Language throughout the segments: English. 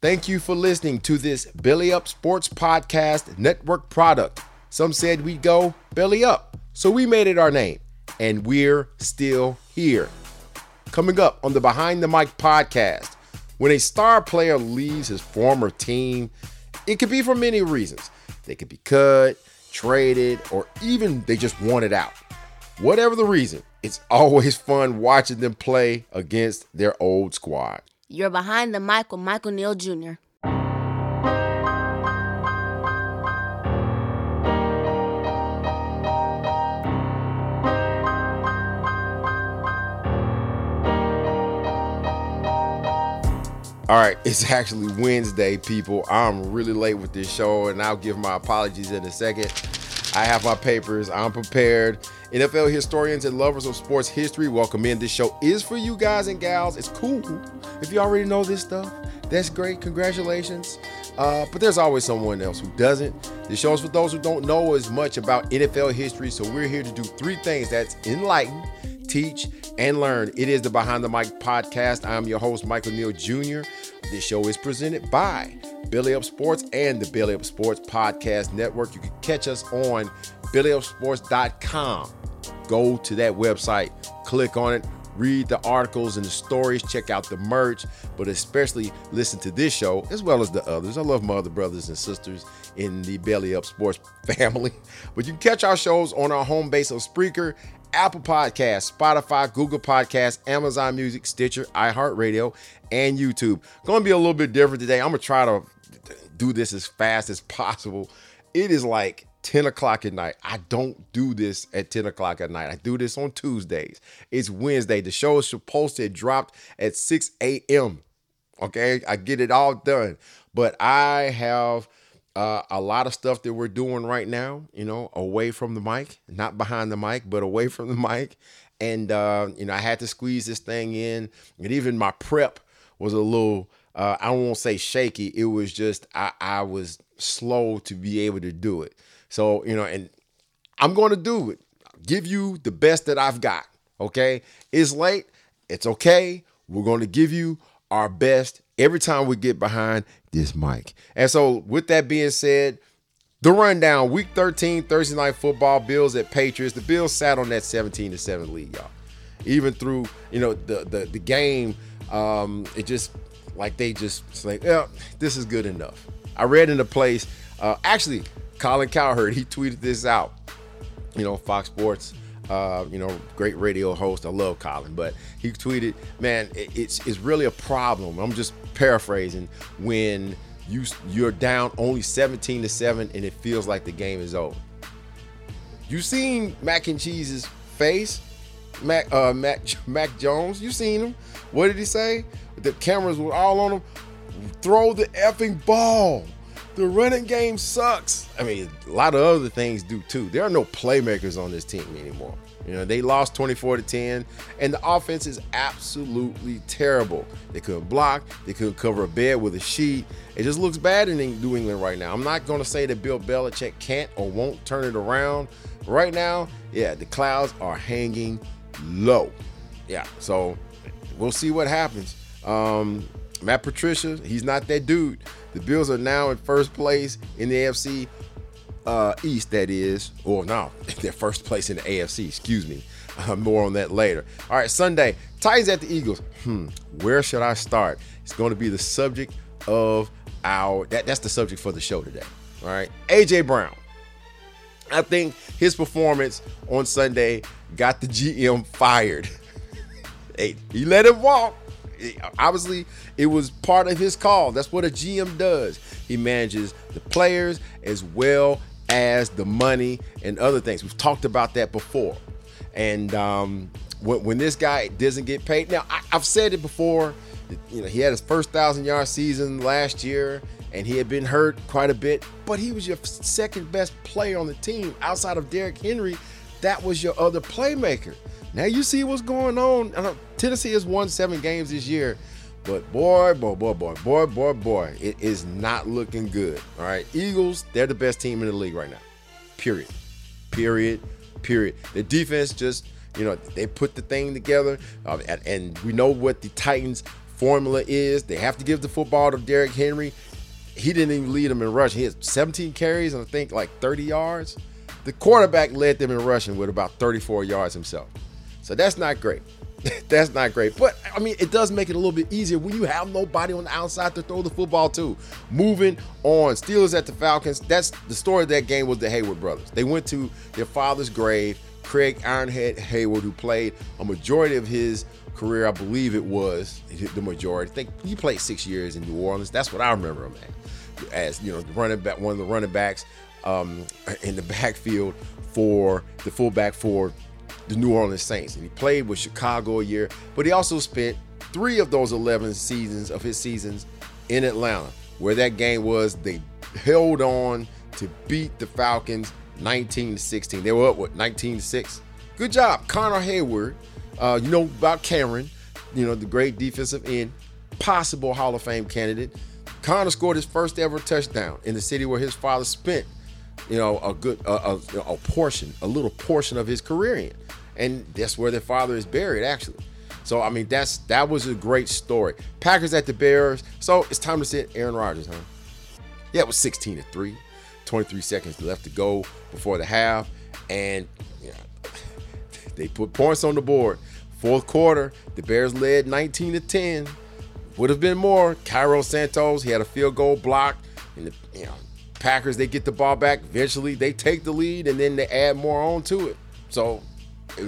Thank you for listening to this Belly Up Sports Podcast Network product. Some said we'd go belly up, so we made it our name, and we're still here. Coming up on the Behind the Mic podcast, when a star player leaves his former team, it could be for many reasons. They could be cut, traded, or even they just wanted out. Whatever the reason, it's always fun watching them play against their old squad. You're behind the mic with Michael Neal Jr. All right, it's actually Wednesday, people. I'm really late with this show, and I'll give my apologies in a second. I have my papers, I'm prepared. NFL historians and lovers of sports history, welcome in. This show is for you guys and gals. It's cool if you already know this stuff. That's great. Congratulations. Uh, but there's always someone else who doesn't. This show is for those who don't know as much about NFL history. So we're here to do three things that's enlighten, teach, and learn. It is the Behind the Mic podcast. I'm your host, Michael Neal Jr. This show is presented by Belly Up Sports and the Belly Up Sports Podcast Network. You can catch us on bellyupsports.com. Go to that website, click on it, read the articles and the stories, check out the merch, but especially listen to this show as well as the others. I love my other brothers and sisters in the Belly Up Sports family. But you can catch our shows on our home base of Spreaker, Apple Podcasts, Spotify, Google Podcasts, Amazon Music, Stitcher, iHeartRadio, and YouTube. Going to be a little bit different today. I'm going to try to do this as fast as possible. It is like 10 o'clock at night. I don't do this at 10 o'clock at night. I do this on Tuesdays. It's Wednesday. The show is supposed to drop at 6 a.m. Okay, I get it all done. But I have uh, a lot of stuff that we're doing right now, you know, away from the mic, not behind the mic, but away from the mic. And, uh, you know, I had to squeeze this thing in. And even my prep was a little, uh, I won't say shaky. It was just, I, I was slow to be able to do it. So, you know, and I'm going to do it. Give you the best that I've got. Okay. It's late. It's okay. We're going to give you our best every time we get behind this mic. And so, with that being said, the rundown week 13, Thursday night football, Bills at Patriots. The Bills sat on that 17 to 7 lead, y'all. Even through, you know, the the, the game, um, it just like they just like, yeah, this is good enough. I read in the place, uh, actually, Colin Cowherd, he tweeted this out. You know, Fox Sports, uh, you know, great radio host. I love Colin, but he tweeted, "Man, it's it's really a problem." I'm just paraphrasing when you you're down only 17 to seven and it feels like the game is over. You seen Mac and Cheese's face, Mac uh, Mac Mac Jones. You seen him? What did he say? The cameras were all on him. Throw the effing ball the running game sucks. I mean, a lot of other things do too. There are no playmakers on this team anymore. You know, they lost 24 to 10, and the offense is absolutely terrible. They couldn't block, they couldn't cover a bed with a sheet. It just looks bad in New England right now. I'm not going to say that Bill Belichick can't or won't turn it around. Right now, yeah, the clouds are hanging low. Yeah, so we'll see what happens. Um, Matt Patricia, he's not that dude. The Bills are now in first place in the AFC uh, East, that is. Or no, they're first place in the AFC, excuse me. Uh, more on that later. All right, Sunday, Titans at the Eagles. Hmm, where should I start? It's going to be the subject of our, that, that's the subject for the show today. All right, AJ Brown. I think his performance on Sunday got the GM fired. hey, he let him walk obviously it was part of his call. That's what a GM does. He manages the players as well as the money and other things. We've talked about that before. And um, when, when, this guy doesn't get paid, now I, have said it before. You know, he had his first thousand yard season last year, and he had been hurt quite a bit. But he was your second best player on the team outside of Derrick Henry. That was your other playmaker. Now you see what's going on. Tennessee has won seven games this year, but boy, boy, boy, boy, boy, boy, boy, it is not looking good. All right, Eagles, they're the best team in the league right now. Period. Period. Period. The defense just, you know, they put the thing together, uh, and, and we know what the Titans' formula is. They have to give the football to Derrick Henry. He didn't even lead them in rushing. He had 17 carries and I think like 30 yards. The quarterback led them in rushing with about 34 yards himself. So that's not great. that's not great. But I mean, it does make it a little bit easier when you have nobody on the outside to throw the football to. Moving on, Steelers at the Falcons. That's the story of that game was the Heyward brothers. They went to their father's grave. Craig Ironhead Heyward, who played a majority of his career, I believe it was the majority. I think he played six years in New Orleans. That's what I remember him as. You know, running back, one of the running backs um, in the backfield for the fullback for the New Orleans Saints. And he played with Chicago a year, but he also spent three of those 11 seasons of his seasons in Atlanta, where that game was they held on to beat the Falcons 19 to 16. They were up, what, 19 to 6? Good job, Connor Heyward. Uh, you know about Cameron, you know, the great defensive end, possible Hall of Fame candidate. Connor scored his first ever touchdown in the city where his father spent, you know, a good a, a, a portion, a little portion of his career in and that's where their father is buried actually. So I mean that's that was a great story. Packers at the Bears. So it's time to sit Aaron Rodgers, huh? Yeah, it was 16 to 3. 23 seconds left to go before the half. And you know, they put points on the board. Fourth quarter, the Bears led 19 to 10. Would have been more. Cairo Santos, he had a field goal block. And the you know, Packers, they get the ball back. Eventually, they take the lead and then they add more on to it. So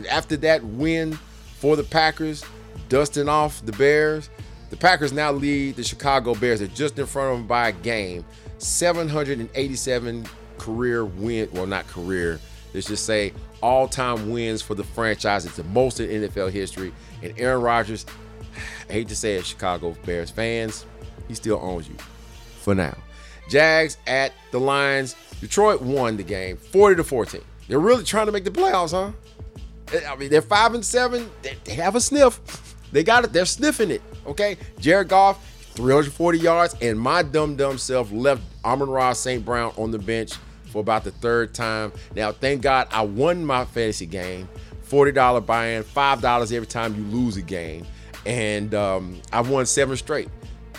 after that win for the Packers, dusting off the Bears, the Packers now lead the Chicago Bears. They're just in front of them by a game. 787 career win, well, not career, let's just say all time wins for the franchise. It's the most in NFL history. And Aaron Rodgers, I hate to say it, Chicago Bears fans, he still owns you for now. Jags at the Lions. Detroit won the game 40 to 14. They're really trying to make the playoffs, huh? I mean, they're five and seven. They, have a sniff. They got it. They're sniffing it. Okay. Jared Goff, 340 yards, and my dumb dumb self left Amon-Ra St. Brown on the bench for about the third time. Now, thank God I won my fantasy game. $40 buy-in, $5 every time you lose a game. And um, I've won seven straight.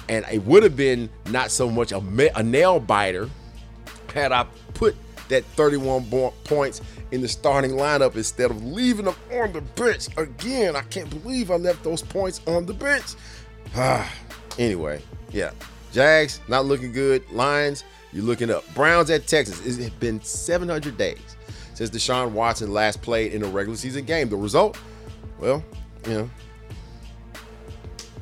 And it would have been not so much a, a nail biter had I put that 31 points in the starting lineup instead of leaving them on the bench. Again, I can't believe I left those points on the bench. Anyway, yeah. Jags, not looking good. Lions, you're looking up. Browns at Texas. It's been 700 days since Deshaun Watson last played in a regular season game. The result? Well, you know,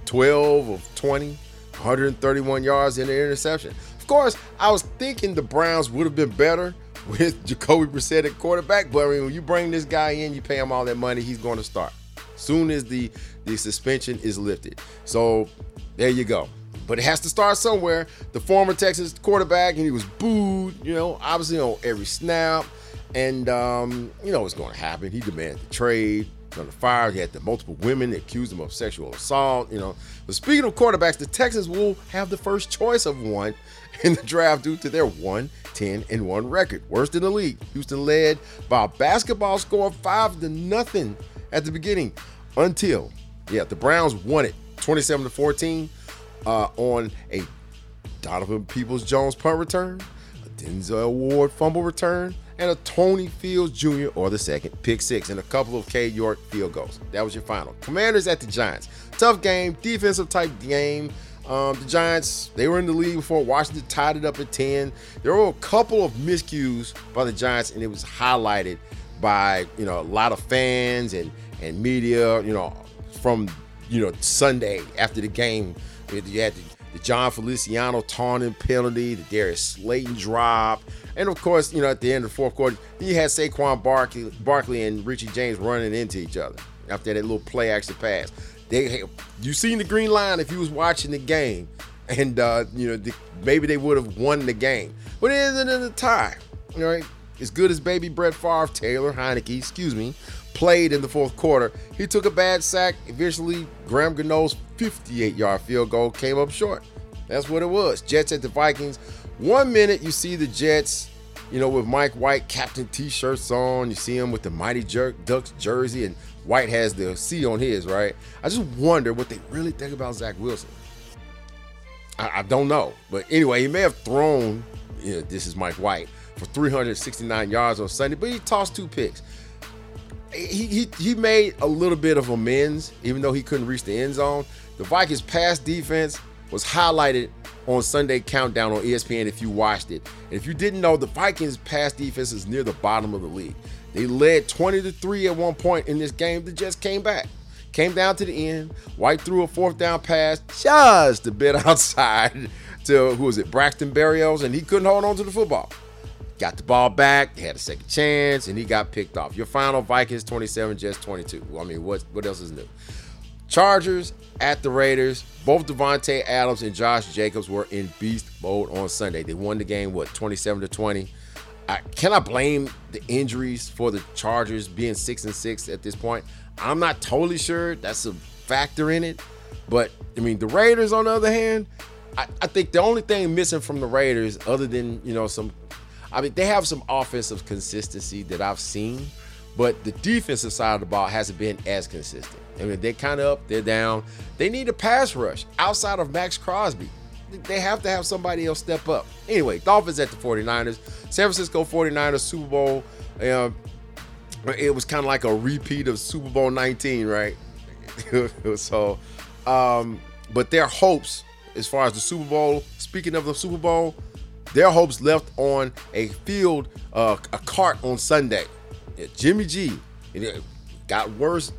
12 of 20, 131 yards in the interception. Of course, I was thinking the Browns would have been better with Jacoby Brissett at quarterback. But I mean, when you bring this guy in, you pay him all that money, he's going to start soon as the the suspension is lifted. So there you go. But it has to start somewhere. The former Texas quarterback, and he was booed, you know, obviously on every snap. And um, you know what's going to happen. He demanded the trade. The fire, he had the multiple women accused him of sexual assault. You know, but speaking of quarterbacks, the Texans will have the first choice of one in the draft due to their 1 10 and 1 record, worst in the league. Houston led by a basketball score 5 to nothing at the beginning until, yeah, the Browns won it 27 to 14 uh, on a Donovan Peoples Jones punt return, a Denzel Ward fumble return, and a Tony Fields Jr. or the second pick six, and a couple of Cade York field goals. That was your final. Commanders at the Giants. Tough game, defensive type game. Um, the Giants, they were in the league before Washington tied it up at 10. There were a couple of miscues by the Giants, and it was highlighted by, you know, a lot of fans and, and media, you know, from, you know, Sunday after the game. You had the, the Jon Feliciano taunting penalty, the Darius Slayton drop, and of course, you know, at the end of the fourth quarter, you had Saquon Barkley, Barkley and Richie James running into each other after that little play action pass. they you seen the green line if you was watching the game, and uh, you know the, maybe they would have won the game, but it ended in a tie. All right, as good as baby Brett Favre, Taylor Heinicke, excuse me, played in the fourth quarter, he took a bad sack. Eventually, Graham Gano's 58-yard field goal came up short. That's what it was. Jets at the Vikings. One minute you see the Jets, you know, with Mike White captain t-shirts on. You see him with the Mighty Jerk Ducks jersey, and White has the C on his, right? I just wonder what they really think about Zach Wilson. I, I don't know. But anyway, he may have thrown, you know, this is Mike White, for 369 yards on Sunday, but he tossed two picks. He, he, he made a little bit of amends, even though he couldn't reach the end zone. The Vikings' pass defense was highlighted on Sunday Countdown on ESPN if you watched it. And if you didn't know, the Vikings' pass defense is near the bottom of the league. They led 20 to 3 at one point in this game. The Jets came back. Came down to the end. White threw a fourth down pass just a bit outside to who was it? Braxton Berrios, and he couldn't hold on to the football. Got the ball back, had a second chance, and he got picked off. Your final Vikings 27, Jets 22. I mean, what what else is new? Chargers at the Raiders. Both Davante Adams and Josh Jacobs were in beast mode on Sunday. They won the game, what, 27 to 20. I, can I blame the injuries for the Chargers being six and six at this point? I'm not totally sure. That's a factor in it. But I mean, the Raiders, on the other hand, I, I think the only thing missing from the Raiders, other than you know some, I mean, they have some offensive consistency that I've seen, but the defensive side of the ball hasn't been as consistent. I mean, they're kind of up, they're down. They need a pass rush outside of Maxx Crosby. They have to have somebody else step up. Anyway, Dolphins at the 49ers. San Francisco 49ers Super Bowl. Uh, it was kind of like a repeat of Super Bowl 19, right? so, um, but their hopes, as far as the Super Bowl, speaking of the Super Bowl, their hopes left on a field, uh, a cart on Sunday. Jimmy G, it got worse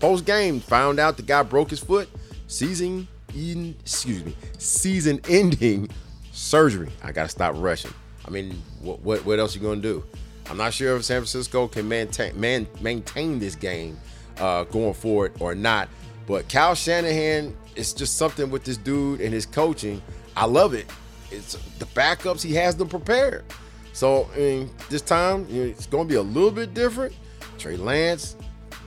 post game. Found out the guy broke his foot. Season in, excuse me, season ending surgery. I gotta stop rushing. I mean, what what, what else you gonna do? I'm not sure if San Francisco can maintain man, maintain this game uh, going forward or not. But Kyle Shanahan, it's just something with this dude and his coaching. I love it. It's the backups he has them prepared. So I mean, this time you know, it's going to be a little bit different. Trey Lance,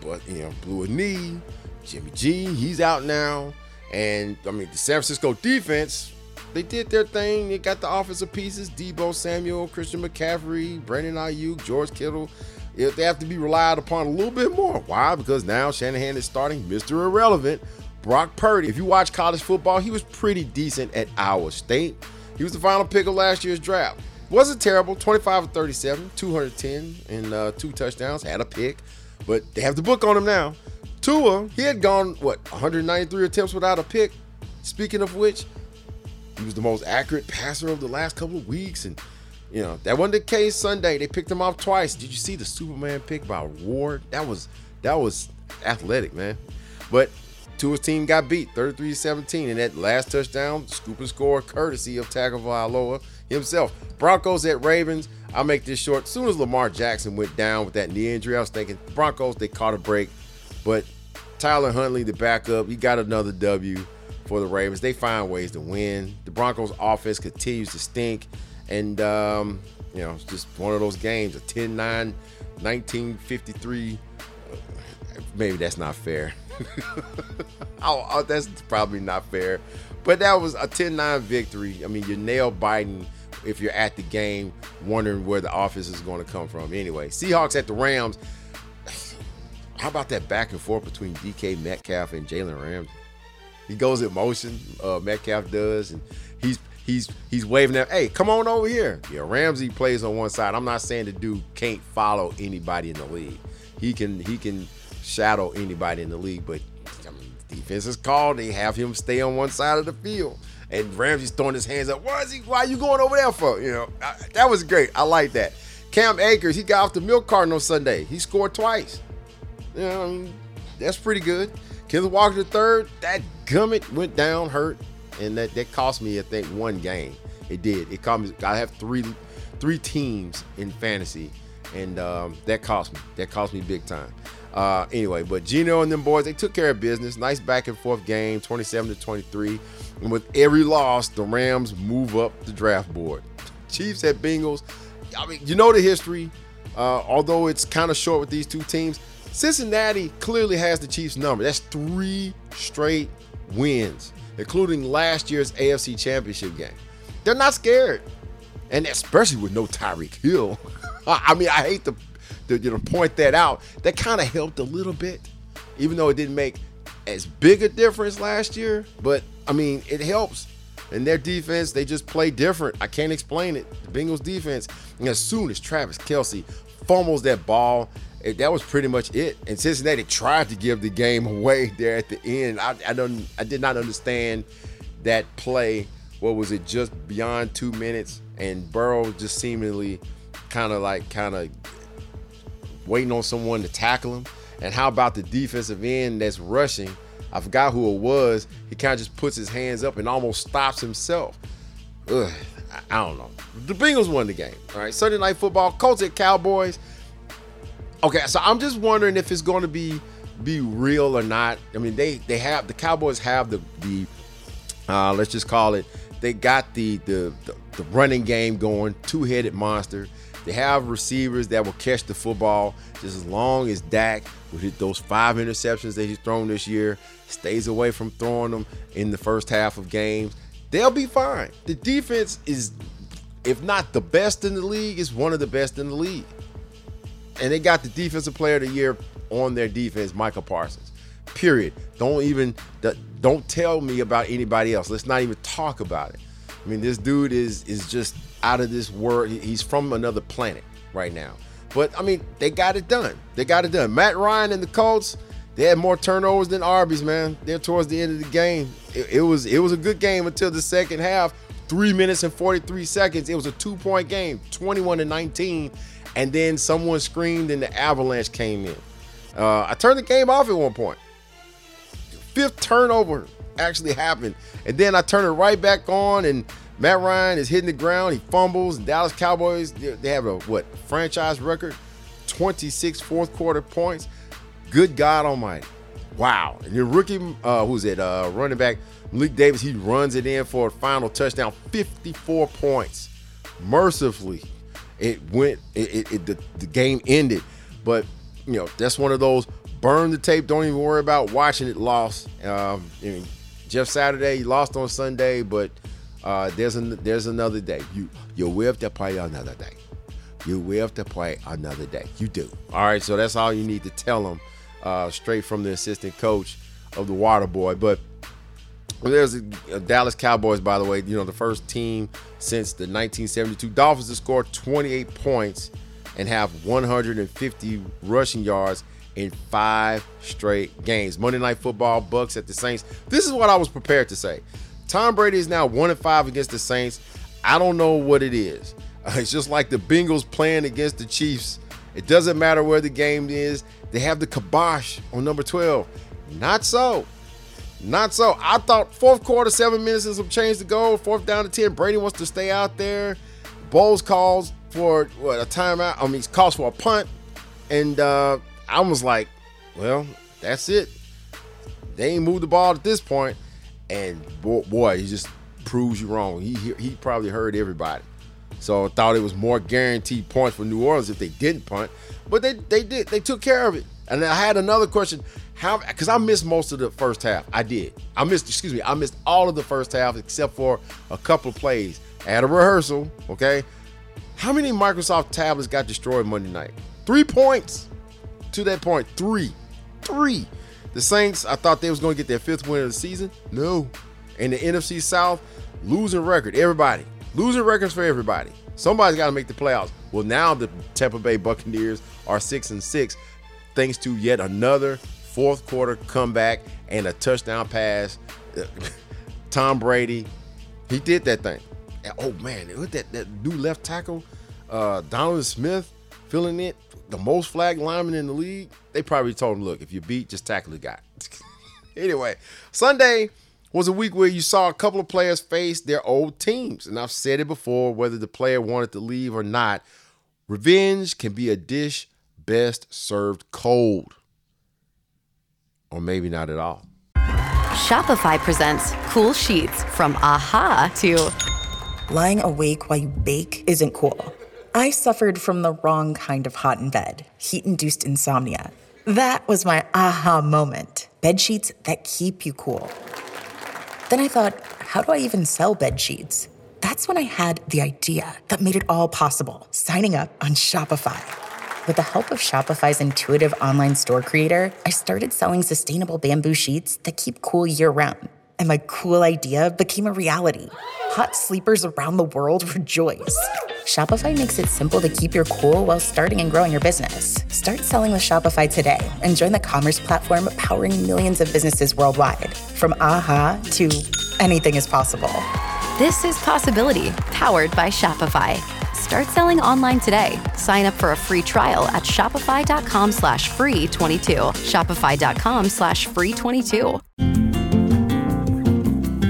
but you know, blew a knee. Jimmy G, he's out now. And I mean, the San Francisco defense, they did their thing. They got the offensive pieces: Deebo Samuel, Christian McCaffrey, Brandon Aiyuk, George Kittle. If they have to be relied upon a little bit more. Why? Because now Shanahan is starting Mr. Irrelevant, Brock Purdy. If you watch college football, he was pretty decent at Iowa State. He was the final pick of last year's draft. Wasn't terrible, 25 of 37, 210, and uh, two touchdowns. Had a pick, but they have the book on him now. Tua, he had gone what 193 attempts without a pick. Speaking of which, he was the most accurate passer of the last couple of weeks, and you know that wasn't the case Sunday. They picked him off twice. Did you see the Superman pick by Ward? That was that was athletic, man. But Tua's team got beat 33-17, and that last touchdown, scoop and score, courtesy of Tagovailoa himself. Broncos at Ravens. I'll make this short. As soon as Lamar Jackson went down with that knee injury, I was thinking Broncos they caught a break but Tyler Huntley, the backup, he got another W for the Ravens. They find ways to win. The Broncos' offense continues to stink. And, um, you know, it's just one of those games, a 10 9, 1953. Maybe that's not fair. oh, oh, that's probably not fair. But that was a 10 9 victory. I mean, you're nail biting if you're at the game, wondering where the offense is going to come from. Anyway, Seahawks at the Rams. How about that back and forth between DK Metcalf and Jalen Ramsey? He goes in motion, uh, Metcalf does, and he's he's he's waving at, hey, come on over here. Yeah, Ramsey plays on one side. I'm not saying the dude can't follow anybody in the league. He can he can shadow anybody in the league, but I mean, defense is called. They have him stay on one side of the field. And Ramsey's throwing his hands up. Why is he? Why are you going over there for? You know, I, that was great. I like that. Cam Akers, he got off the milk carton on Sunday. He scored twice. You know, I mean, that's pretty good. Kenneth Walker the third, that gummit went down hurt, and that that cost me I think one game. It did. It cost me. I have three three teams in fantasy, and um, that cost me. That cost me big time. Uh, anyway, but Geno and them boys, they took care of business. Nice back and forth game, 27 to 23. And with every loss, the Rams move up the draft board. Chiefs at Bengals. I mean, you know the history. Uh, although it's kind of short with these two teams, Cincinnati clearly has the Chiefs number. That's three straight wins, including last year's AFC Championship game. They're not scared, and especially with no Tyreek Hill. I mean, I hate to, to you know point that out. That kind of helped a little bit, even though it didn't make as big a difference last year. But I mean, it helps. And their defense, they just play different. I can't explain it. The Bengals defense, and as soon as Travis Kelce fumbles that ball, it, that was pretty much it. And Cincinnati tried to give the game away there at the end. I, I don't, I did not understand that play. What was it? Just beyond two minutes, and Burrow just seemingly kind of like kind of waiting on someone to tackle him. And how about the defensive end that's rushing? I forgot who it was. He kind of just puts his hands up and almost stops himself. Ugh, I don't know. The Bengals won the game. All right, Sunday night football. Colts at Cowboys. Okay, so I'm just wondering if it's going to be be real or not. I mean, they they have the Cowboys have the the uh, let's just call it. They got the the the, the running game going, two headed monster. They have receivers that will catch the football just as long as Dak hit those five interceptions that he's thrown this year, stays away from throwing them in the first half of games. They'll be fine. The defense is, if not the best in the league, is one of the best in the league and they got the defensive player of the year on their defense, Michael Parsons. Period. Don't even don't tell me about anybody else. Let's not even talk about it. I mean, this dude is is just out of this world. He's from another planet right now. But I mean, they got it done. They got it done. Matt Ryan and the Colts, they had more turnovers than Arby's, man. They're towards the end of the game. It, it was it was a good game until the second half. Three minutes and 43 seconds. It was a two-point game, 21 to 19 and then someone screamed and the avalanche came in. Uh, I turned the game off at one point. Fifth turnover actually happened, and then I turn it right back on, and Matt Ryan is hitting the ground. He fumbles, Dallas Cowboys they have a what franchise record, 26 fourth quarter points. Good God Almighty! Wow! And your rookie, uh, who's it? Uh, running back Malik Davis. He runs it in for a final touchdown, 54 points. Mercifully, it went it, it, it the, the game ended but you know that's one of those burn the tape don't even worry about watching it lost um, I mean, jeff saturday he lost on sunday but uh, there's an, there's another day. You you will have to play another day. You will have to play another day. You do. All right so that's all you need to tell them uh, straight from the assistant coach of the water boy. But there's a, a Dallas Cowboys, by the way, you know, the first team since the 1972 Dolphins to score 28 points and have 150 rushing yards in five straight games. Monday Night Football, Bucs at the Saints. This is what I was prepared to say. Tom Brady is now one and five against the Saints. I don't know what it is. It's just like the Bengals playing against the Chiefs. It doesn't matter where the game is. They have the kibosh on number 12. Not so. Not so. I thought fourth quarter, seven minutes and some change to go. Fourth down to 10. Brady wants to stay out there. Bowles calls for what a timeout. I mean, he calls for a punt. And uh, I was like, well, that's it. They ain't moved the ball at this point. And boy, boy he just proves you wrong. He, he probably heard everybody. So I thought it was more guaranteed points for New Orleans if they didn't punt. But they, they did. They took care of it. And I had another question. How because I missed most of the first half. I did. I missed, excuse me, I missed all of the first half except for a couple of plays at a rehearsal. Okay. How many Microsoft tablets got destroyed Monday night? Three points to that point. Three. Three. The Saints, I thought they was going to get their fifth win of the season. No. And the NFC South, losing record. Everybody. Losing records for everybody. Somebody's got to make the playoffs. Well, now the Tampa Bay Buccaneers are six and six, thanks to yet another fourth quarter comeback and a touchdown pass. Tom Brady, he did that thing. And, oh man, look that that new left tackle, uh, Donovan Smith, filling it, the most flag lineman in the league. They probably told him, look, if you beat, just tackle the guy. anyway, Sunday was a week where you saw a couple of players face their old teams. And I've said it before, whether the player wanted to leave or not, Revenge can be a dish best served cold. Or maybe not at all. Shopify presents cool sheets from aha to lying awake while you bake isn't cool. I suffered from the wrong kind of hot in bed, heat induced insomnia. That was my aha moment. Bed sheets that keep you cool. Then I thought, how do I even sell bed sheets? That's when I had the idea that made it all possible signing up on Shopify. With the help of Shopify's intuitive online store creator, I started selling sustainable bamboo sheets that keep cool year round. And my cool idea became a reality. Hot sleepers around the world rejoice. Shopify makes it simple to keep your cool while starting and growing your business. Start selling with Shopify today and join the commerce platform powering millions of businesses worldwide. From aha to anything is possible. This is Possibility, powered by Shopify. Start selling online today. Sign up for a free trial at shopify.com slash free 22. Shopify.com slash free 22.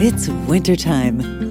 It's wintertime.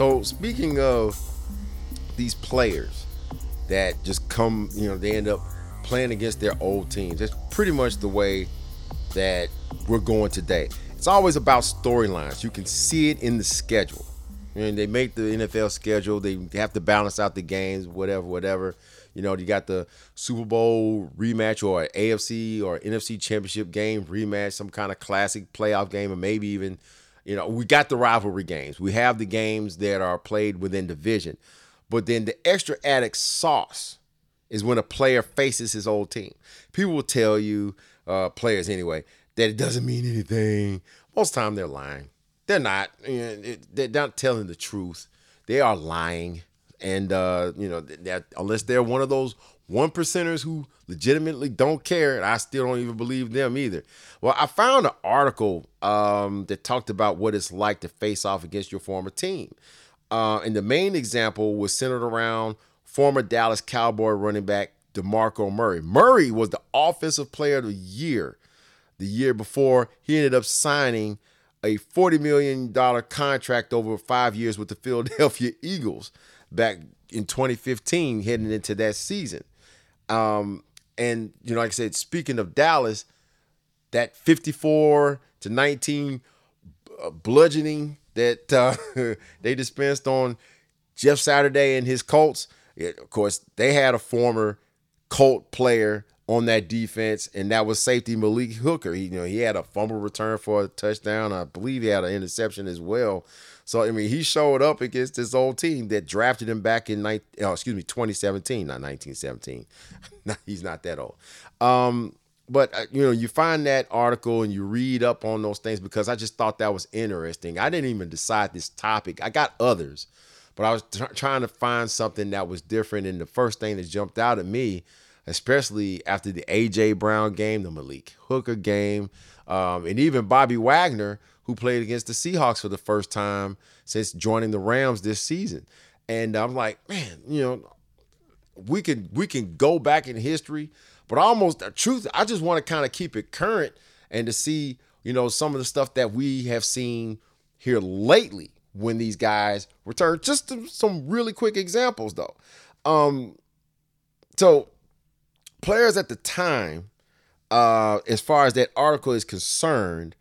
So speaking of these players that just come, you know, they end up playing against their old teams. That's pretty much the way that we're going today. It's always about storylines. You can see it in the schedule. And they make the NFL schedule. They have to balance out the games, whatever, whatever. You know, you got the Super Bowl rematch or AFC or NFC championship game rematch, some kind of classic playoff game, or maybe even you know, we got the rivalry games. We have the games that are played within division. But then the extra added sauce is when a player faces his old team. People will tell you, uh, players anyway, that it doesn't mean anything. Most time they're lying. They're not. They're not telling the truth. They are lying. And uh, you know, that unless they're one of those one percenters who legitimately don't care, and I still don't even believe them either. Well, I found an article um, that talked about what it's like to face off against your former team. Uh, and the main example was centered around former Dallas Cowboy running back DeMarco Murray. Murray was the offensive player of the year the year before. He ended up signing a $40 million contract over five years with the Philadelphia Eagles back in 2015, heading into that season. Um, and you know, like I said, speaking of Dallas, that 54 to 19 uh, bludgeoning that uh, they dispensed on Jeff Saturday and his Colts. Of course, they had a former Colt player on that defense, and that was safety Malik Hooker. He, you know, he had a fumble return for a touchdown. I believe he had an interception as well. So I mean, he showed up against this old team that drafted him back in 19, oh, excuse me, 2017, not 1917. He's not that old. Um, but uh, you know, you find that article and you read up on those things because I just thought that was interesting. I didn't even decide this topic. I got others, but I was trying to find something that was different. And the first thing that jumped out at me, especially after the AJ Brown game, the Malik Hooker game, um, and even Bobby Wagner who played against the Seahawks for the first time since joining the Rams this season. And I'm like, man, you know, we can we can go back in history, but almost the truth, I just want to kind of keep it current and to see, you know, some of the stuff that we have seen here lately when these guys return. Just some really quick examples though. Um, so players at the time, uh, as far as that article is concerned,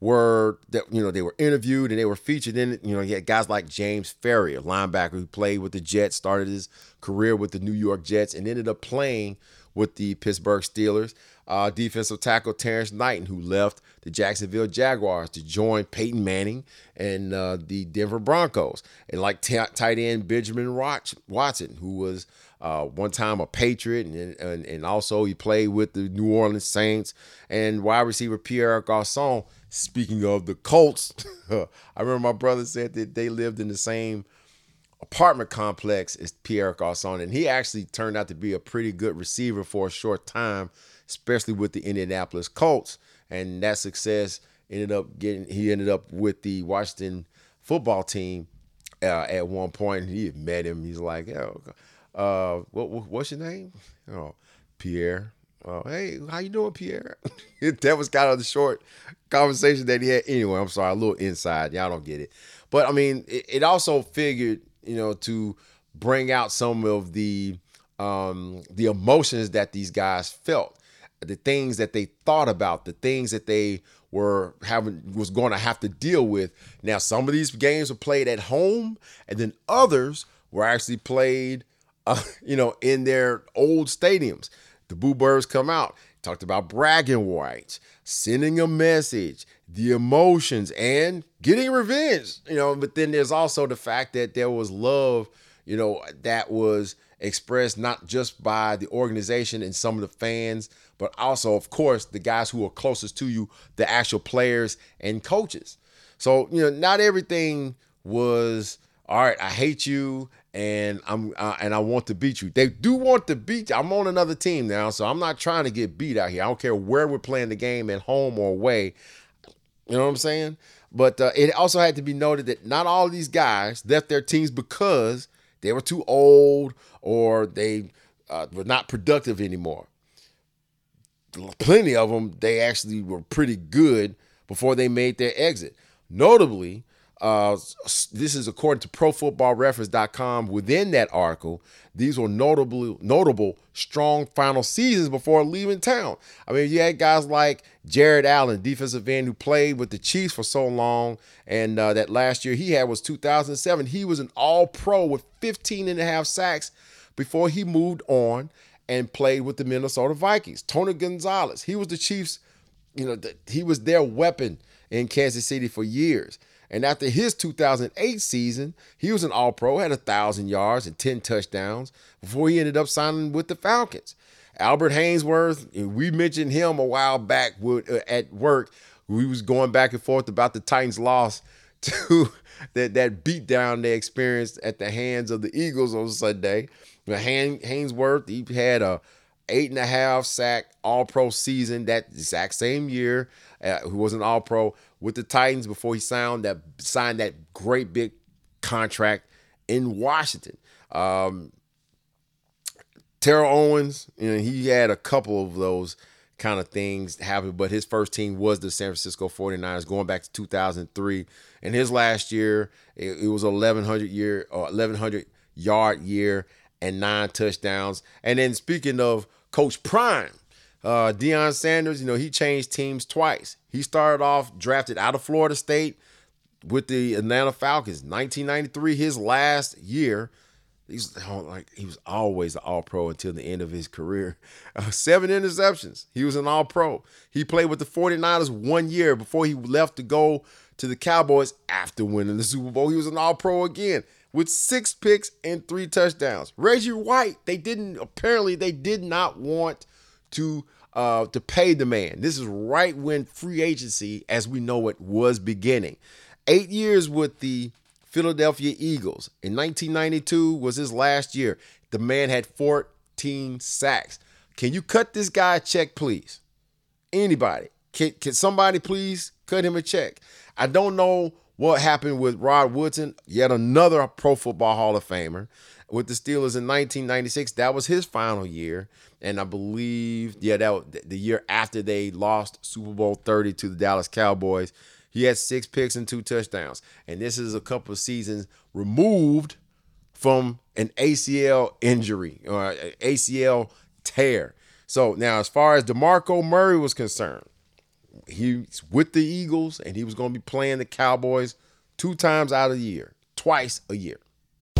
were that you know they were interviewed and they were featured in it. You know, you had guys like James Farrior, linebacker who played with the Jets, started his career with the New York Jets, and ended up playing with the Pittsburgh Steelers. Uh, defensive tackle Terrance Knighton, who left the Jacksonville Jaguars to join Peyton Manning and uh, the Denver Broncos, and like t- tight end Benjamin Watson, who was uh, one time a Patriot, and, and, and also he played with the New Orleans Saints. And wide receiver Pierre Garcon. Speaking of the Colts, I remember my brother said that they lived in the same apartment complex as Pierre Garcon, and he actually turned out to be a pretty good receiver for a short time, especially with the Indianapolis Colts. And that success ended up getting he ended up with the Washington football team uh, at one point. He met him. He's like, "Yo, uh, what, what, what's your name?" Oh, Pierre. Oh, hey, how you doing, Pierre? that was kind of the short conversation that he had. Anyway, I'm sorry, a little inside. Y'all don't get it, but I mean, it, it also figured, you know, to bring out some of the um, the emotions that these guys felt, the things that they thought about, the things that they were having was going to have to deal with. Now, some of these games were played at home, and then others were actually played, uh, you know, in their old stadiums. The Boo Birds come out, talked about bragging rights, sending a message, the emotions, and getting revenge. You know, but then there's also the fact that there was love, you know, that was expressed not just by the organization and some of the fans, but also, of course, the guys who are closest to you, the actual players and coaches. So, you know, not everything was all right, I hate you and I'm uh, and I want to beat you. They do want to beat you. I'm on another team now, so I'm not trying to get beat out here. I don't care where we're playing the game at home or away. You know what I'm saying? But uh, it also had to be noted that not all these guys left their teams because they were too old or they uh, were not productive anymore. Plenty of them, they actually were pretty good before they made their exit. Notably, uh, this is according to ProFootballReference.com. Within that article, these were notable, notable strong final seasons before leaving town. I mean, you had guys like Jared Allen, defensive end, who played with the Chiefs for so long, and uh, that last year he had was 2007. He was an All-Pro with 15 and a half sacks before he moved on and played with the Minnesota Vikings. Tony Gonzalez, he was the Chiefs. You know, the, he was their weapon in Kansas City for years. And after his 2008 season, he was an All Pro, had a thousand yards and 10 touchdowns before he ended up signing with the Falcons. Albert Haynesworth, we mentioned him a while back uh, at work. We was going back and forth about the Titans' loss to that that beatdown they experienced at the hands of the Eagles on Sunday. Haynesworth, he had a eight and a half sack All Pro season that exact same year. Uh, who was an All Pro with the Titans before he signed that signed that great big contract in Washington. Um, Terrell Owens, you know, he had a couple of those kind of things happen, but his first team was the San Francisco 49ers going back to 2003. And his last year, it, it was 1100 year or 1100 yard year and nine touchdowns. And then speaking of Coach Prime, uh, Deion Sanders, you know, he changed teams twice. He started off drafted out of Florida State with the Atlanta Falcons. 1993, his last year. He's like he was always an All Pro until the end of his career. Uh, seven interceptions. He was an All Pro. He played with the 49ers one year before he left to go to the Cowboys after winning the Super Bowl. He was an All Pro again with six picks and three touchdowns. Reggie White, they didn't apparently they did not want to uh, to pay the man. This is right when free agency, as we know it, was beginning. Eight years with the Philadelphia Eagles. In 1992 was his last year. The man had 14 sacks. Can you cut this guy a check, please? Anybody? Can, can somebody please cut him a check? I don't know what happened with Rod Woodson, yet another Pro Football Hall of Famer with the Steelers in 1996. That was his final year, and I believe yeah that the year after they lost Super Bowl 30 to the Dallas Cowboys. He had six picks and two touchdowns, and this is a couple of seasons removed from an ACL injury or ACL tear. So now, as far as DeMarco Murray was concerned, he's with the Eagles, and he was going to be playing the Cowboys two times out of the year, twice a year.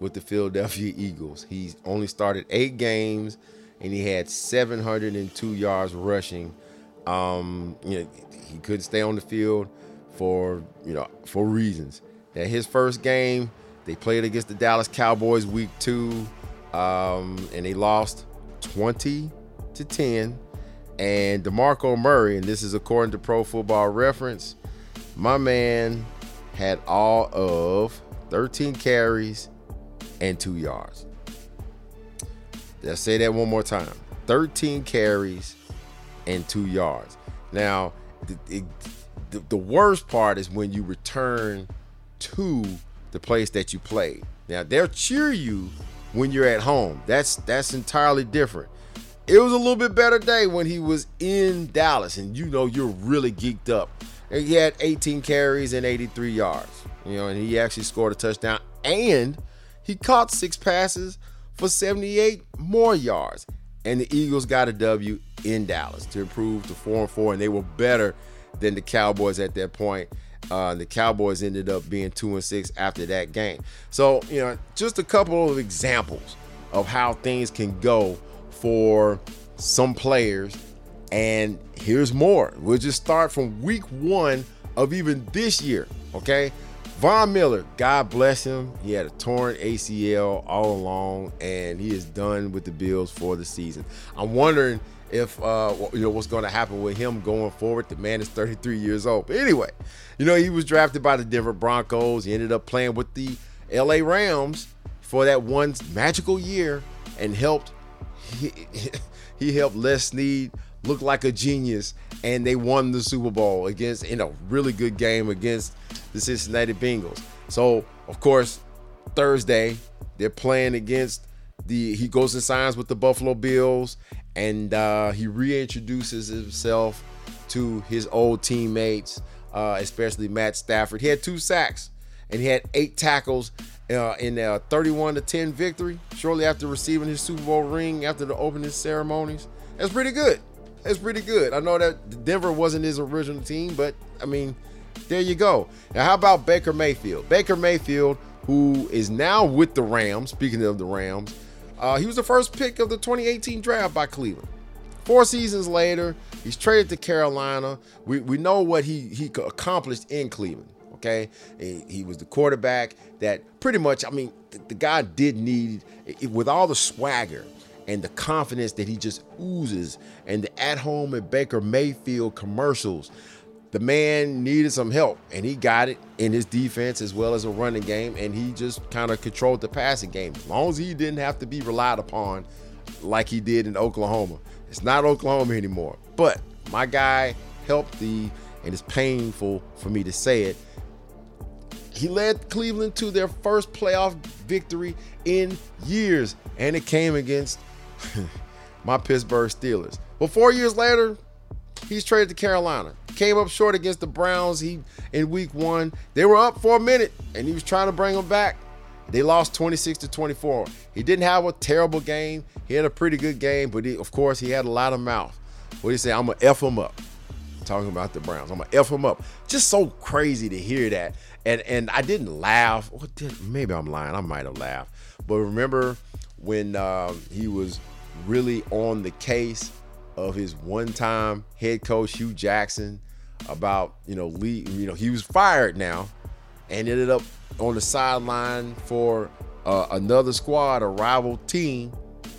with the Philadelphia Eagles. He only started eight games and he had 702 yards rushing. Um, you know, he couldn't stay on the field for you know for reasons. That his first game, they played against the Dallas Cowboys week two, um, and they lost 20 to 10. And DeMarco Murray, and this is according to Pro Football Reference, my man had all of 13 carries and two yards. Let's say that one more time 13 carries and two yards. Now, the, the, the worst part is when you return to the place that you played. Now, they'll cheer you when you're at home. That's that's entirely different. It was a little bit better day when he was in Dallas, and you know you're really geeked up. And he had 18 carries and 83 yards. You know, and he actually scored a touchdown and he caught six passes for 78 more yards. And the Eagles got a W in Dallas to improve to 4 and 4, and they were better than the Cowboys at that point. Uh, the Cowboys ended up being 2 and 6 after that game. So, you know, just a couple of examples of how things can go for some players. And here's more. We'll just start from week one of even this year, okay? Von Miller, God bless him. He had a torn ACL all along, and he is done with the Bills for the season. I'm wondering if uh, you know what's going to happen with him going forward. The man is 33 years old. But anyway, you know he was drafted by the Denver Broncos. He ended up playing with the LA Rams for that one magical year and helped. He, he helped Les Snead look like a genius, and they won the Super Bowl against in a really good game against the Cincinnati Bengals. So of course Thursday they're playing against the. He goes and signs with the Buffalo Bills, and uh, he reintroduces himself to his old teammates, uh, especially Matt Stafford. He had two sacks and he had eight tackles uh, in a 31 to 10 victory shortly after receiving his Super Bowl ring after the opening ceremonies. That's pretty good. That's pretty good. I know that Denver wasn't his original team, but I mean, there you go. Now, how about Baker Mayfield? Baker Mayfield, who is now with the Rams, speaking of the Rams, uh, he was the first pick of the 2018 draft by Cleveland. Four seasons later, he's traded to Carolina. We, we know what he, he accomplished in Cleveland. Okay, he, was the quarterback that pretty much. I mean, the guy did need with all the swagger and the confidence that he just oozes, and the at-home at Baker Mayfield commercials. The man needed some help, and he got it in his defense as well as a running game, and he just kind of controlled the passing game. As long as he didn't have to be relied upon like he did in Oklahoma. It's not Oklahoma anymore. But my guy helped the, and it's painful for me to say it, he led Cleveland to their first playoff victory in years, and it came against my Pittsburgh Steelers. But four years later, he's traded to Carolina. Came up short against the Browns. He in week one. They were up for a minute, and he was trying to bring them back. They lost 26 to 24. He didn't have a terrible game. He had a pretty good game, but he, of course he had a lot of mouth. What do you say? I'm gonna f him up. Talking about the Browns, I'm gonna f him up. Just so crazy to hear that and and I didn't laugh. Did maybe I'm lying? I might have laughed. But remember when um, he was really on the case of his one-time head coach Hue Jackson about you know Lee. You know he was fired now, and ended up on the sideline for uh, another squad, a rival team,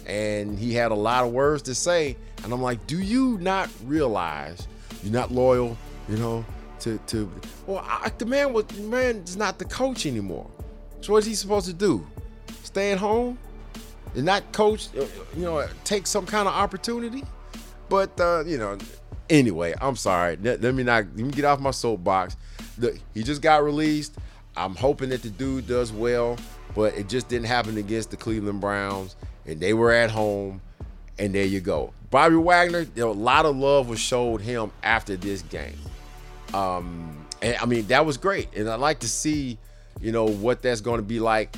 and he had a lot of words to say. And I'm like, do you not realize you're not loyal, you know, to to well, I, the man was the man is not the coach anymore. So what's he supposed to do? Stay at home and not coach, uh, you know, take some kind of opportunity? But uh, you know, anyway, I'm sorry. Let, let me not let me get off my soapbox. Look, he just got released. I'm hoping that the dude does well, but it just didn't happen against the Cleveland Browns, and they were at home. And there you go. Bobby Wagner, you know, a lot of love was showed him after this game. Um, and I mean, that was great. And I'd like to see, you know, what that's going to be like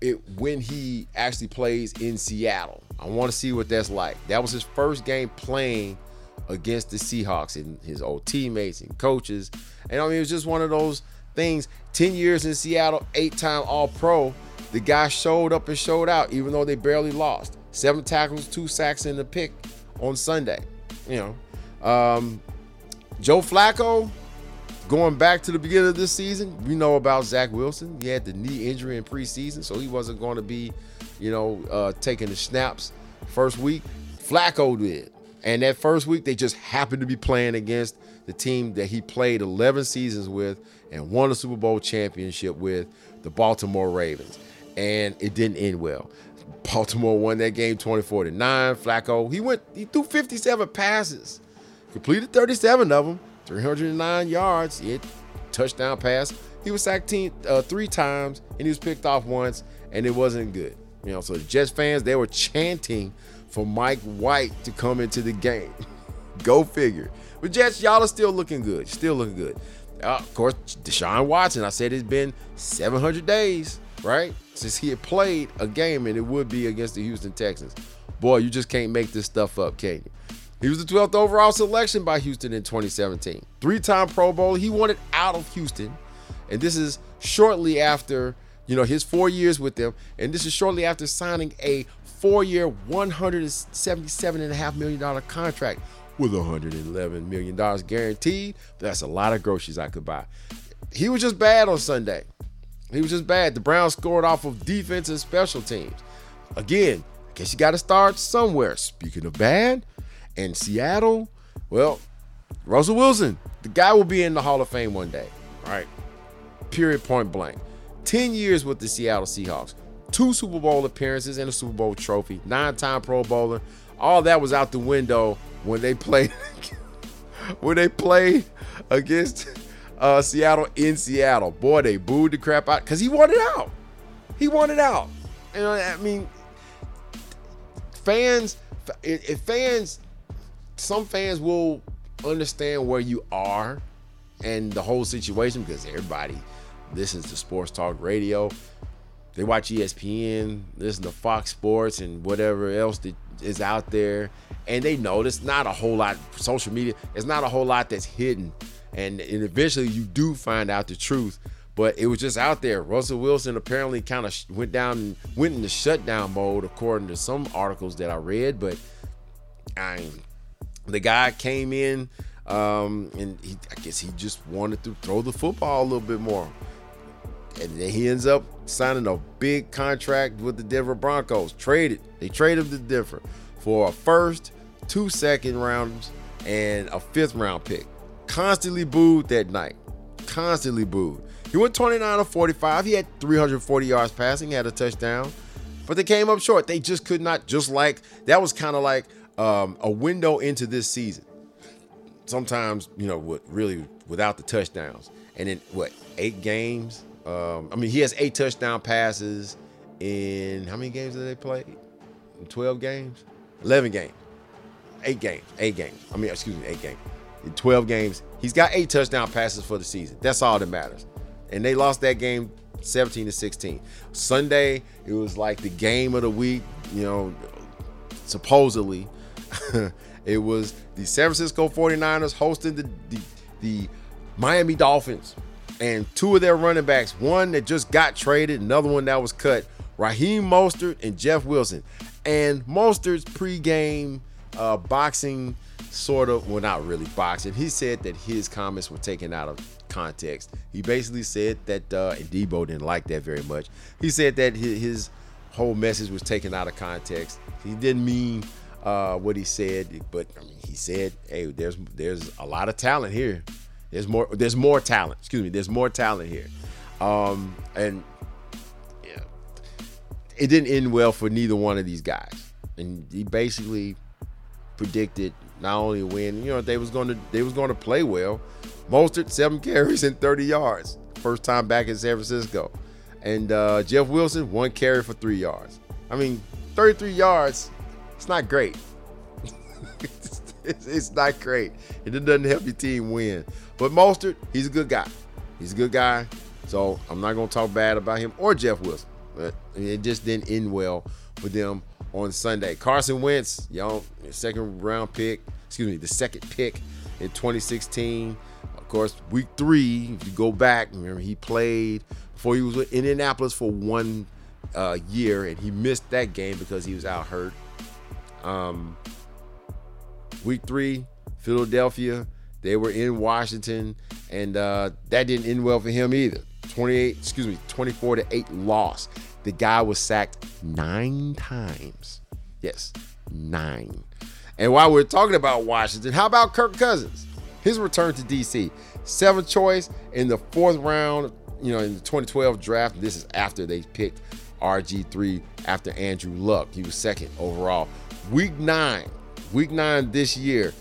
it, when he actually plays in Seattle. I want to see what that's like. That was his first game playing against the Seahawks and his old teammates and coaches. And I mean, it was just one of those things. 10 years in Seattle, eight time All Pro. The guy showed up and showed out, even though they barely lost. Seven tackles, two sacks, and a pick on Sunday. You know, um, Joe Flacco, going back to the beginning of this season, we know about Zach Wilson. He had the knee injury in preseason, so he wasn't going to be, you know, uh, taking the snaps first week. Flacco did. And that first week, they just happened to be playing against the team that he played 11 seasons with and won a Super Bowl championship with, the Baltimore Ravens. And it didn't end well. Baltimore won that game 24 to 9. Flacco, he went, he threw 57 passes, completed 37 of them, 309 yards. it touchdown pass. He was sacked uh, three times and he was picked off once, and it wasn't good. You know, so the Jets fans, they were chanting for Mike White to come into the game. Go figure. But Jets, y'all are still looking good. Still looking good. Uh, of course, Deshaun Watson, I said it's been 700 days, right? Since he had played a game, and it would be against the Houston Texans. Boy, you just can't make this stuff up, can you? He was the 12th overall selection by Houston in 2017. Three time Pro Bowl. He wanted out of Houston. And this is shortly after, you know, his four years with them. And this is shortly after signing a four year, $177.5 million contract with $111 million guaranteed. That's a lot of groceries I could buy. He was just bad on Sunday. He was just bad. The Browns scored off of defense and special teams. Again, I guess you got to start somewhere. Speaking of bad, and Seattle, well, Russell Wilson, the guy will be in the Hall of Fame one day, right? Period, point blank. 10 years with the Seattle Seahawks, two Super Bowl appearances and a Super Bowl trophy, nine time Pro Bowler. All that was out the window when they played when they played against uh, Seattle in Seattle. Boy, they booed the crap out because he wanted out. He wanted out. You know, I mean, fans, if fans, some fans will understand where you are and the whole situation because everybody listens to sports talk radio. They watch ESPN, listen to Fox Sports and whatever else that is out there, and they know there's not a whole lot. Social media, there's not a whole lot that's hidden, and, and eventually you do find out the truth. But it was just out there. Russell Wilson apparently kind of went down, went into shutdown mode, according to some articles that I read. But I, the guy came in, um, and he, I guess he just wanted to throw the football a little bit more and then he ends up signing a big contract with the Denver Broncos. Traded, they traded him to Denver for a first, two second rounds, and a fifth round pick. Constantly booed that night. Constantly booed. He went 29 of 45. He had 340 yards passing, He had a touchdown, but they came up short. They just could not. Just like that was kind of like um, a window into this season. Sometimes you know, what really without the touchdowns, and then what eight games um, I mean, he has eight touchdown passes in how many games did they play? In 12 games? 11 games. Eight games. Eight games. I mean, excuse me, eight games. In 12 games, he's got eight touchdown passes for the season. That's all that matters. And they lost that game 17 to 16. Sunday, it was like the game of the week, you know, supposedly. it was the San Francisco 49ers hosting the, the, the Miami Dolphins and two of their running backs, one that just got traded, another one that was cut, Raheem Mostert and Jeff Wilson. And Mostert's pregame uh, boxing sort of, well, not really boxing. He said that his comments were taken out of context. He basically said that, uh, and Deebo didn't like that very much. He said that his, his whole message was taken out of context. He didn't mean uh, what he said, but I mean, he said, "Hey, there's there's a lot of talent here. There's more. There's more talent. Excuse me. There's more talent here." Um, and yeah, it didn't end well for neither one of these guys. And he basically predicted not only win, you know, they was going to they was going to play well. Mostert seven carries and 30 yards, first time back in San Francisco, and uh, Jeff Wilson one carry for three yards. I mean, 33 yards, it's not great. it's, not great. It doesn't help your team win. But Mostert, he's a good guy. He's a good guy. So I'm not gonna talk bad about him or Jeff Wilson. But it just didn't end well for them on Sunday. Carson Wentz, y'all, second round pick, excuse me, the second pick in 2016. Of course, week three, if you go back, remember he played before he was with Indianapolis for one uh, year, and he missed that game because he was out hurt. Um, week three, Philadelphia, they were in Washington, and uh, that didn't end well for him either. 28, excuse me, 24 to 8 loss. The guy was sacked nine times. Yes, nine. And while we're talking about Washington, how about Kirk Cousins? His return to DC. Seventh choice in the fourth round, you know, in the 2012 draft. This is after they picked RG3 after Andrew Luck. He was second overall. Week nine, week nine this year,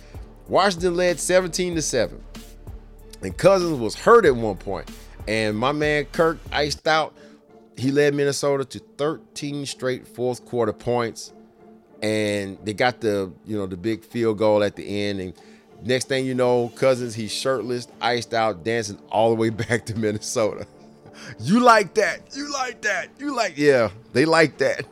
Washington led 17 to 7. And Cousins was hurt at one point. And my man Kirk iced out. He led Minnesota to 13 straight fourth quarter points. And they got the, you know, the big field goal at the end. And next thing you know, Cousins, he's shirtless, iced out, dancing all the way back to Minnesota. You like that. You like that. You like, yeah, they like that.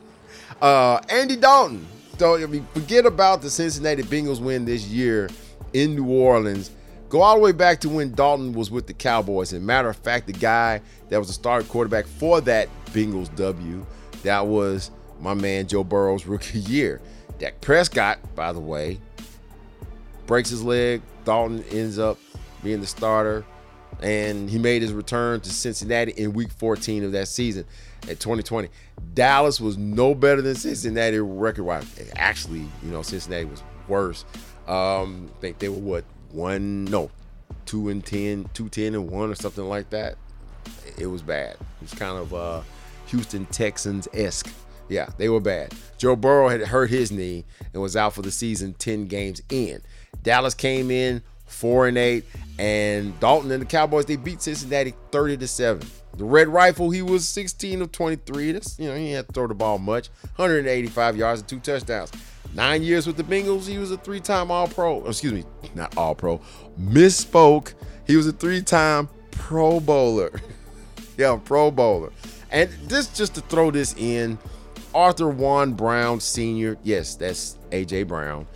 Uh, Andy Dalton. So, I mean, forget about the Cincinnati Bengals win this year in New Orleans. Go all the way back to when Dalton was with the Cowboys. And matter of fact, the guy that was the starting quarterback for that Bengals W, that was my man Joe Burrow's rookie year. Dak Prescott, by the way, breaks his leg. Dalton ends up being the starter and he made his return to Cincinnati in week 14 of that season at 2020. Dallas was no better than Cincinnati record wise. Actually, you know, Cincinnati was worse. Um, I think they were what one, no, two and 10, two, 10 and one or something like that. It was bad. It was kind of uh, Houston Texans esque. Yeah, they were bad. Joe Burrow had hurt his knee and was out for the season 10 games in. Dallas came in four and eight. And Dalton and the Cowboys, they beat Cincinnati 30 to 7. The Red Rifle, he was 16 of 23. That's, you know, he had to throw the ball much. 185 yards and two touchdowns. Nine years with the Bengals, he was a three-time All-Pro. Excuse me, not All-Pro. Misspoke. He was a three-time Pro Bowler. yeah, Pro Bowler. And this just to throw this in, Arthur Juan Brown Sr. Yes, that's AJ Brown.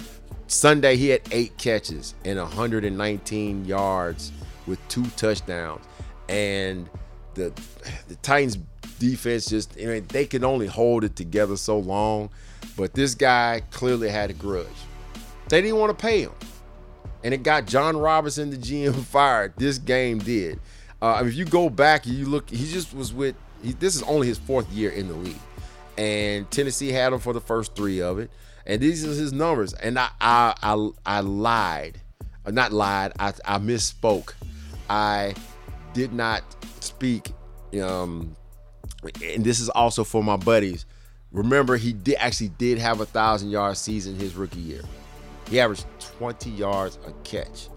Sunday, he had eight catches and 119 yards with two touchdowns. And the the Titans defense just I mean, they can only hold it together so long. But this guy clearly had a grudge. They didn't want to pay him. And it got Jon Robinson, the GM, fired. This game did. Uh, if you go back you look, he just was with. He, this is only his fourth year in the league, and Tennessee had him for the first three of it and these are his numbers. And I I I, I lied, uh, not lied. I, I misspoke. I did not speak. Um, and this is also for my buddies. Remember, he did actually did have a thousand yard season his rookie year. He averaged 20 yards a catch.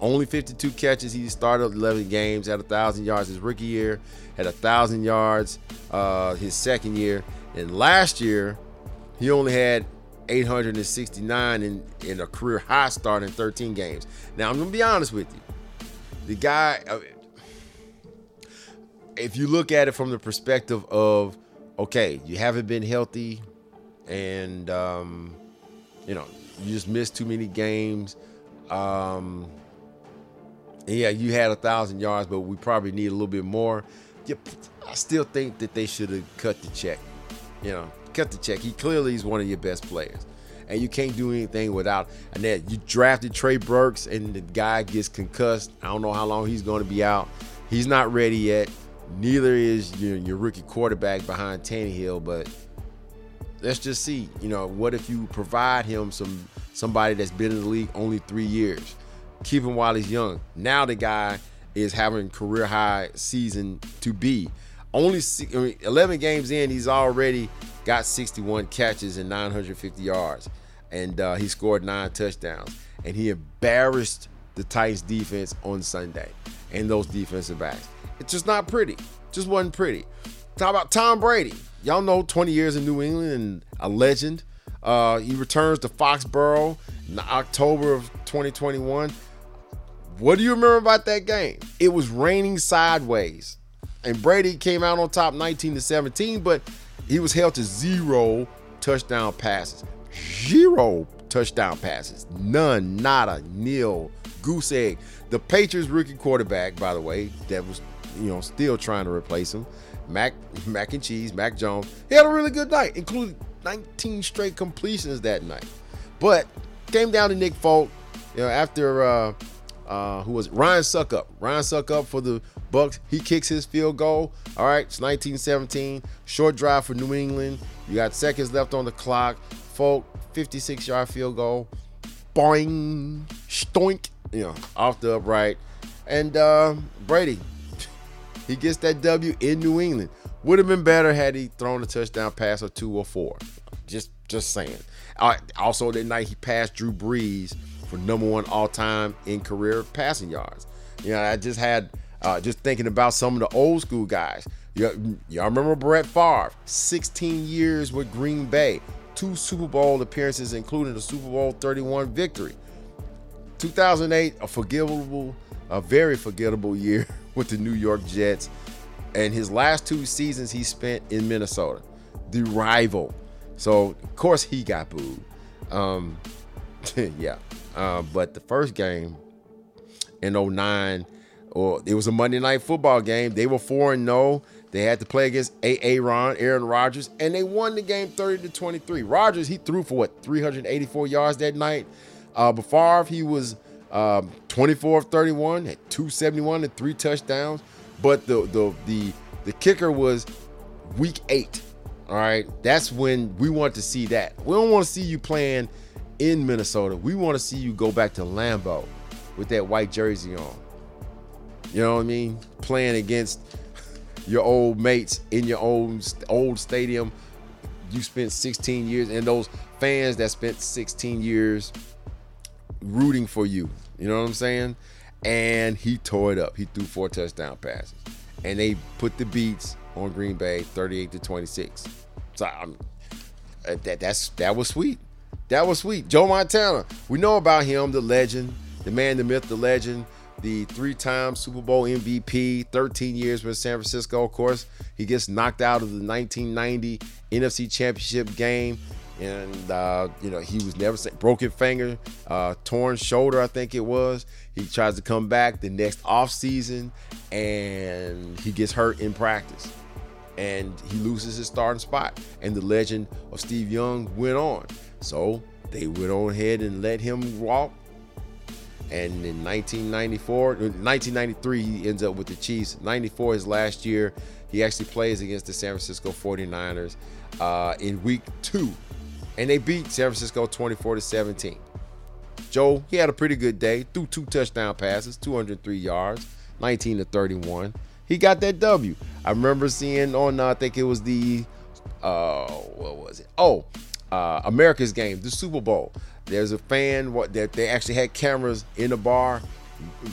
Only 52 catches. He started 11 games, had a thousand yards his rookie year, had a thousand yards uh, his second year, and last year he only had 869 in, in a career high start in 13 games. Now, I'm going to be honest with you. The guy, if you look at it from the perspective of, okay, you haven't been healthy and, um, you know, you just missed too many games. Um, yeah, you had a thousand yards, but we probably need a little bit more. I still think that they should have cut the check. You know, cut the check. He clearly is one of your best players. And you can't do anything without and that you drafted Trey Burks and the guy gets concussed. I don't know how long he's going to be out. He's not ready yet. Neither is your, your rookie quarterback behind Tannehill, but let's just see. You know, what if you provide him some somebody that's been in the league only three years, keep him while he's young. Now the guy is having career high season to be. Only I mean, 11 games in, he's already got 61 catches and 950 yards, and uh, he scored nine touchdowns. And he embarrassed the Titans defense on Sunday and those defensive backs. It's just not pretty. Just wasn't pretty. Talk about Tom Brady. Y'all know 20 years in New England and a legend. Uh, he returns to Foxborough in October of 2021. What do you remember about that game? It was raining sideways, and Brady came out on top 19 to 17, but he was held to zero touchdown passes. Zero touchdown passes. None, nada, nil, goose egg. The Patriots rookie quarterback, by the way, that was, you know, still trying to replace him. Mac, Mac and Cheese, Mac Jones. He had a really good night, including 19 straight completions that night. But came down to Nick Folk, you know, after uh, uh, who was? Ryan Succop. Ryan Succop for the Bucs. He kicks his field goal. All right, it's 1917. Short drive for New England. You got seconds left on the clock. Folk, 56 yard field goal. Boing, stoink, you know, off the upright. And uh, Brady, he gets that W in New England. Would have been better had he thrown a touchdown pass or two or four. Just, just saying. Uh, also that night he passed Drew Brees for number one all time in career passing yards. You know, I just had uh, just thinking about some of the old school guys. Y'all, y'all remember Brett Favre? 16 years with Green Bay, two Super Bowl appearances, including the Super Bowl 31 victory. 2008, a forgivable, a very forgettable year with the New York Jets, and his last two seasons he spent in Minnesota, the rival. So of course he got booed. Um, yeah, uh, but the first game in 09, or it was a Monday night football game. They were 4 and 0. They had to play against A.A. Ron, Aaron Rodgers, and they won the game 30 to 23. Rodgers, he threw for what, 384 yards that night. Uh, Favre, he was um, 24 of 31, had 271 and three touchdowns. But the the the the kicker was week eight. All right, that's when we want to see that. We don't want to see you playing in Minnesota. We want to see you go back to Lambeau with that white jersey on. You know what I mean? Playing against your old mates in your own old stadium. You spent 16 years, and those fans that spent 16 years rooting for you. You know what I'm saying? And he tore it up. He threw four touchdown passes, and they put the beats on Green Bay, 38 to 26. So I'm, uh, that that's that was sweet. That was sweet. Joe Montana. We know about him, the legend, the man, the myth, the legend, the three-time Super Bowl MVP, 13 years with San Francisco. Of course, he gets knocked out of the 1990 NFC Championship game and uh, you know he was never broken finger, uh, torn shoulder, I think it was. He tries to come back the next off season, and he gets hurt in practice, and he loses his starting spot. And the legend of Steve Young went on, so they went on ahead and let him walk. And in 1994, 1993, he ends up with the Chiefs. 94, his last year, he actually plays against the San Francisco 49ers uh, in week two and they beat San Francisco 24 to 17. Joe, he had a pretty good day, threw two touchdown passes, 203 yards, 19 to 31. He got that W. I remember seeing on, uh, I think it was the, uh, what was it? Oh, uh, America's game, the Super Bowl. There's a fan what that they actually had cameras in the bar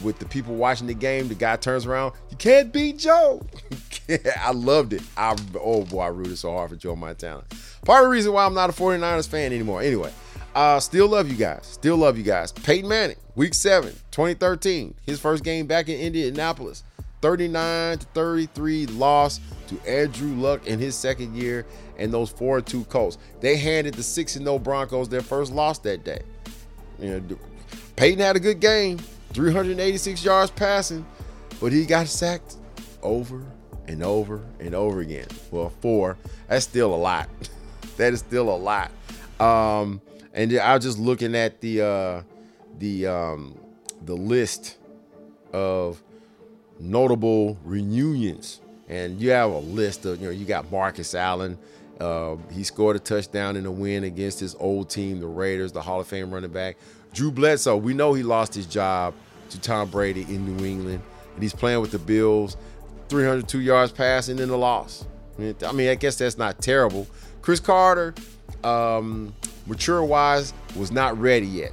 with the people watching the game. The guy turns around, you can't beat Joe. I loved it. I oh boy, I rooted so hard for Joe Montana. Part of the reason why I'm not a 49ers fan anymore. Anyway, uh, still love you guys. Still love you guys. Peyton Manning, week seven, 2013. His first game back in Indianapolis. 39 to 33 loss to Andrew Luck in his second year and those 4 2 Colts. They handed the 6 0 Broncos their first loss that day. You know, Peyton had a good game, 386 yards passing, but he got sacked over and over and over again. Well, four. That's still a lot. that is still a lot. Um, and I was just looking at the uh, the um, the list of notable reunions And you have a list of, you know, you got Marcus Allen. Uh, he scored a touchdown in a win against his old team, the Raiders, the Hall of Fame running back. Drew Bledsoe, we know he lost his job to Tom Brady in New England, and he's playing with the Bills. 302 yards passing in the loss. I mean, I guess that's not terrible. Cris Carter, um, mature wise, was not ready yet.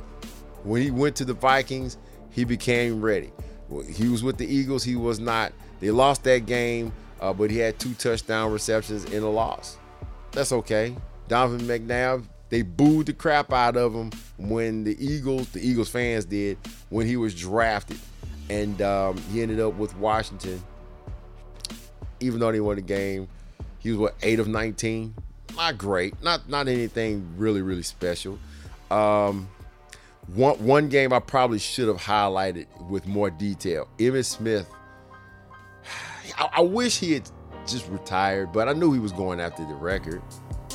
When he went to the Vikings, he became ready. He was with the Eagles. He was not. They lost that game, uh, but he had two touchdown receptions in a loss. That's okay. Donovan McNabb, they booed the crap out of him when the Eagles, the Eagles fans did, when he was drafted. And um, he ended up with Washington. Even though they won the game, he was what eight of 19. Not great. Not not anything really really special. Um, one one game I probably should have highlighted with more detail. Emmitt Smith. I, I wish he had just retired, but I knew he was going after the record.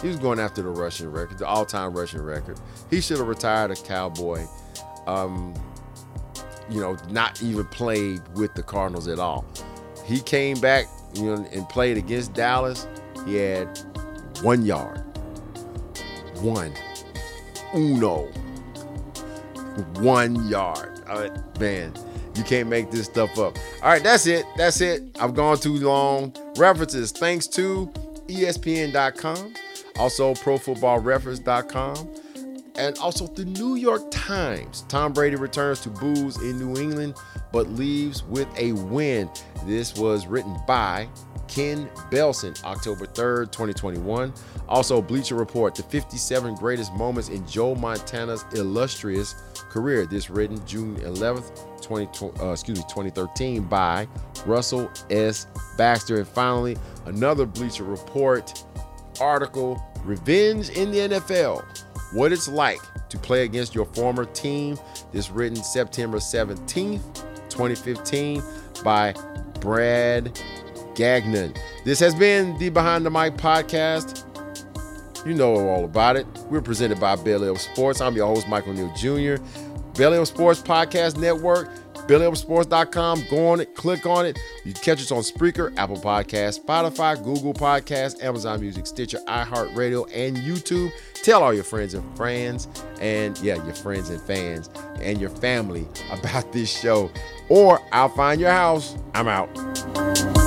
He was going after the rushing record, the all-time rushing record. He should have retired a Cowboy. Um, you know, not even played with the Cardinals at all. He came back, you know, and played against Dallas. He had one yard. One. Uno. One yard. man, you can't make this stuff up. All right, that's it. That's it. I've gone too long. References thanks to ESPN.com, also ProFootballReference.com, and also the New York Times. Tom Brady returns to booze in New England, but leaves with a win. This was written by Ken Belson, October 3rd, 2021. Also, Bleacher Report, the 57 greatest moments in Joe Montana's illustrious career. This written June 11th, 20, uh, excuse me, 2013 by Russell S. Baxter. And finally, another Bleacher Report article, Revenge in the NFL, what it's like to play against your former team. This written September 17th, 2015 by Brad Gagnon. This has been the Behind the Mic podcast. You know all about it. We're presented by Belly Up Sports. I'm your host, Michael Neal Jr. Belly Up Sports Podcast Network, bellyupsports.com. Go on it, click on it. You catch us on Spreaker, Apple Podcasts, Spotify, Google Podcasts, Amazon Music, Stitcher, iHeartRadio, and YouTube. Tell all your friends and friends, and yeah, your friends and fans, and your family about this show. Or I'll find your house. I'm out.